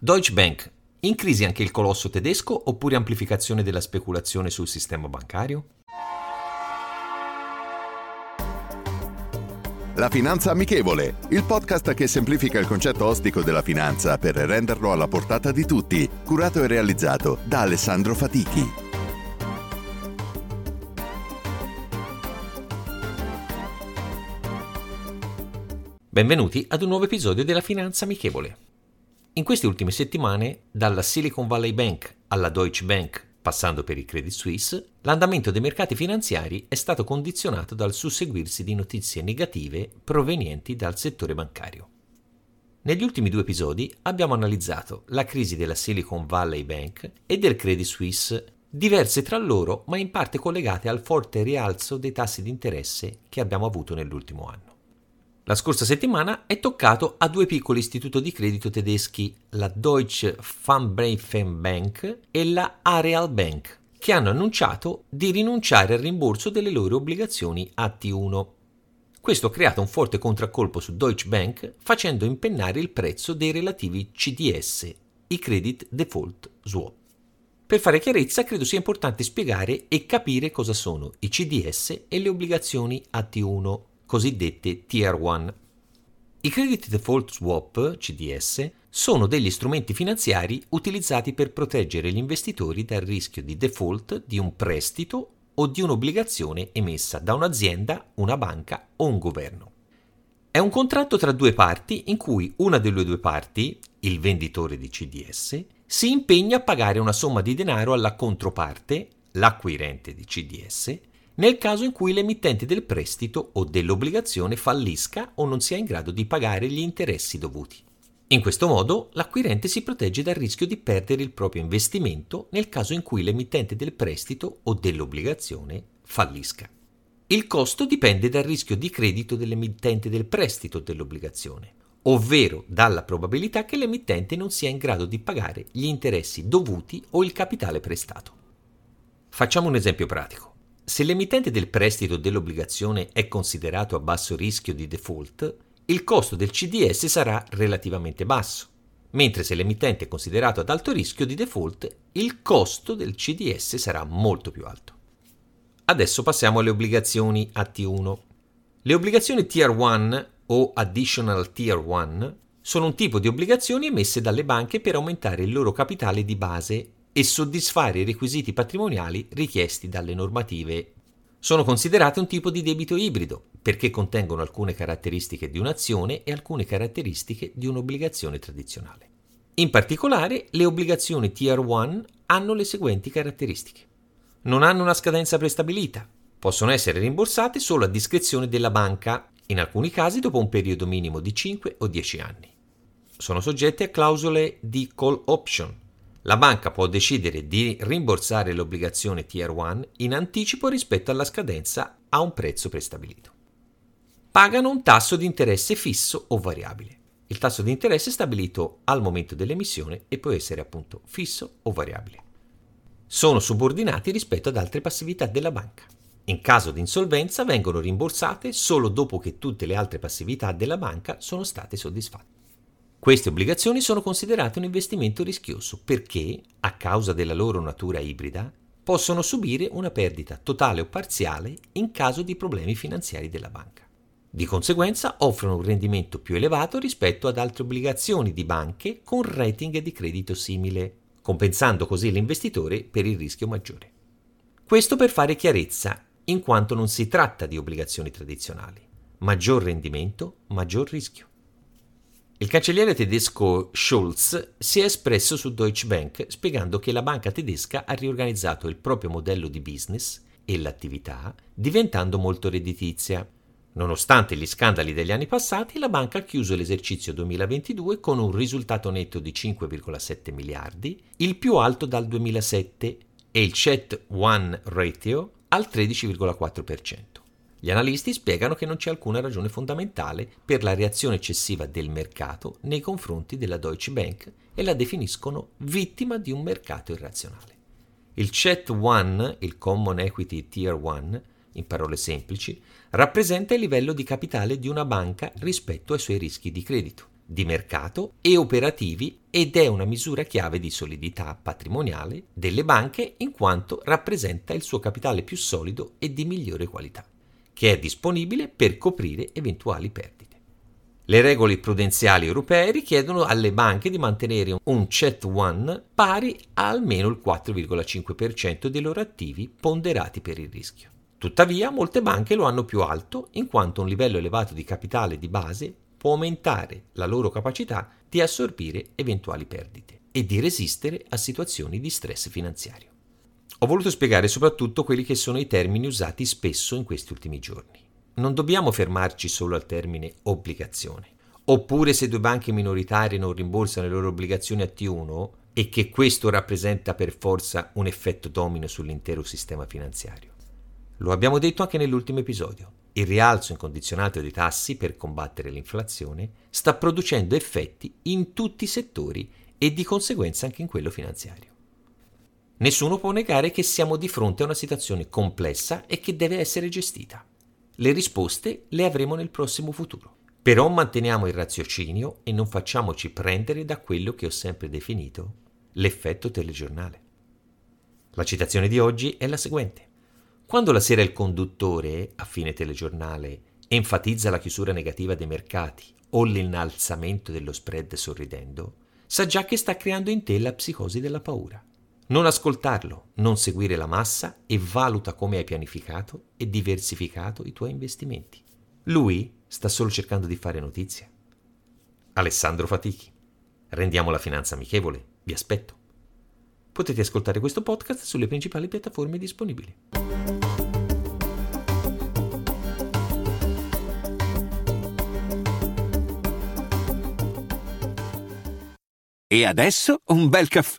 Deutsche Bank. In crisi anche il colosso tedesco oppure amplificazione della speculazione sul sistema bancario? La Finanza Amichevole, il podcast che semplifica il concetto ostico della finanza per renderlo alla portata di tutti, curato e realizzato da Alessandro Fatichi. Benvenuti ad un nuovo episodio della Finanza Amichevole. In queste ultime settimane, dalla Silicon Valley Bank alla Deutsche Bank, passando per il Credit Suisse, l'andamento dei mercati finanziari è stato condizionato dal susseguirsi di notizie negative provenienti dal settore bancario. Negli ultimi due episodi abbiamo analizzato la crisi della Silicon Valley Bank e del Credit Suisse, diverse tra loro ma in parte collegate al forte rialzo dei tassi di interesse che abbiamo avuto nell'ultimo anno. La scorsa settimana è toccato a due piccoli istituti di credito tedeschi, la Deutsche Pfandbriefenbank e la Areal Bank, che hanno annunciato di rinunciare al rimborso delle loro obbligazioni a T1. Questo ha creato un forte contraccolpo su Deutsche Bank, facendo impennare il prezzo dei relativi CDS, i Credit Default Swap. Per fare chiarezza credo sia importante spiegare e capire cosa sono i CDS e le obbligazioni a T1 cosiddette Tier 1. I Credit Default Swap, CDS, sono degli strumenti finanziari utilizzati per proteggere gli investitori dal rischio di default di un prestito o di un'obbligazione emessa da un'azienda, una banca o un governo. È un contratto tra due parti in cui una delle due parti, il venditore di CDS, si impegna a pagare una somma di denaro alla controparte, l'acquirente di CDS, nel caso in cui l'emittente del prestito o dell'obbligazione fallisca o non sia in grado di pagare gli interessi dovuti. In questo modo l'acquirente si protegge dal rischio di perdere il proprio investimento nel caso in cui l'emittente del prestito o dell'obbligazione fallisca. Il costo dipende dal rischio di credito dell'emittente del prestito o dell'obbligazione, ovvero dalla probabilità che l'emittente non sia in grado di pagare gli interessi dovuti o il capitale prestato. Facciamo un esempio pratico. Se l'emittente del prestito dell'obbligazione è considerato a basso rischio di default, il costo del CDS sarà relativamente basso, mentre se l'emittente è considerato ad alto rischio di default, il costo del CDS sarà molto più alto. Adesso passiamo alle obbligazioni AT1. Le obbligazioni Tier 1 o Additional Tier 1 sono un tipo di obbligazioni emesse dalle banche per aumentare il loro capitale di base e soddisfare i requisiti patrimoniali richiesti dalle normative. Sono considerate un tipo di debito ibrido perché contengono alcune caratteristiche di un'azione e alcune caratteristiche di un'obbligazione tradizionale. In particolare, le obbligazioni Tier 1 hanno le seguenti caratteristiche. Non hanno una scadenza prestabilita, possono essere rimborsate solo a discrezione della banca, in alcuni casi dopo un periodo minimo di 5 o 10 anni. Sono soggette a clausole di call option, la banca può decidere di rimborsare l'obbligazione Tier 1 in anticipo rispetto alla scadenza a un prezzo prestabilito. Pagano un tasso di interesse fisso o variabile. Il tasso di interesse è stabilito al momento dell'emissione e può essere appunto fisso o variabile. Sono subordinati rispetto ad altre passività della banca. In caso di insolvenza vengono rimborsate solo dopo che tutte le altre passività della banca sono state soddisfatte. Queste obbligazioni sono considerate un investimento rischioso perché, a causa della loro natura ibrida, possono subire una perdita totale o parziale in caso di problemi finanziari della banca. Di conseguenza offrono un rendimento più elevato rispetto ad altre obbligazioni di banche con rating di credito simile, compensando così l'investitore per il rischio maggiore. Questo per fare chiarezza, in quanto non si tratta di obbligazioni tradizionali. Maggior rendimento, maggior rischio. Il cancelliere tedesco Scholz si è espresso su Deutsche Bank spiegando che la banca tedesca ha riorganizzato il proprio modello di business e l'attività diventando molto redditizia. Nonostante gli scandali degli anni passati, la banca ha chiuso l'esercizio 2022 con un risultato netto di 5,7 miliardi, il più alto dal 2007, e il CET 1 ratio al 13,4%. Gli analisti spiegano che non c'è alcuna ragione fondamentale per la reazione eccessiva del mercato nei confronti della Deutsche Bank e la definiscono vittima di un mercato irrazionale. Il CET 1, il Common Equity Tier 1, in parole semplici, rappresenta il livello di capitale di una banca rispetto ai suoi rischi di credito, di mercato e operativi ed è una misura chiave di solidità patrimoniale delle banche in quanto rappresenta il suo capitale più solido e di migliore qualità che è disponibile per coprire eventuali perdite. Le regole prudenziali europee richiedono alle banche di mantenere un CET1 pari a almeno il 4,5% dei loro attivi ponderati per il rischio. Tuttavia, molte banche lo hanno più alto in quanto un livello elevato di capitale di base può aumentare la loro capacità di assorbire eventuali perdite e di resistere a situazioni di stress finanziario. Ho voluto spiegare soprattutto quelli che sono i termini usati spesso in questi ultimi giorni. Non dobbiamo fermarci solo al termine obbligazione. Oppure se due banche minoritarie non rimborsano le loro obbligazioni a T1 e che questo rappresenta per forza un effetto domino sull'intero sistema finanziario. Lo abbiamo detto anche nell'ultimo episodio. Il rialzo incondizionato dei tassi per combattere l'inflazione sta producendo effetti in tutti i settori e di conseguenza anche in quello finanziario. Nessuno può negare che siamo di fronte a una situazione complessa e che deve essere gestita. Le risposte le avremo nel prossimo futuro. Però manteniamo il raziocinio e non facciamoci prendere da quello che ho sempre definito l'effetto telegiornale. La citazione di oggi è la seguente. Quando la sera il conduttore, a fine telegiornale, enfatizza la chiusura negativa dei mercati o l'innalzamento dello spread sorridendo, sa già che sta creando in te la psicosi della paura. Non ascoltarlo, non seguire la massa e valuta come hai pianificato e diversificato i tuoi investimenti. Lui sta solo cercando di fare notizia. Alessandro Fatichi. Rendiamo la finanza amichevole. Vi aspetto. Potete ascoltare questo podcast sulle principali piattaforme disponibili. E adesso un bel caffè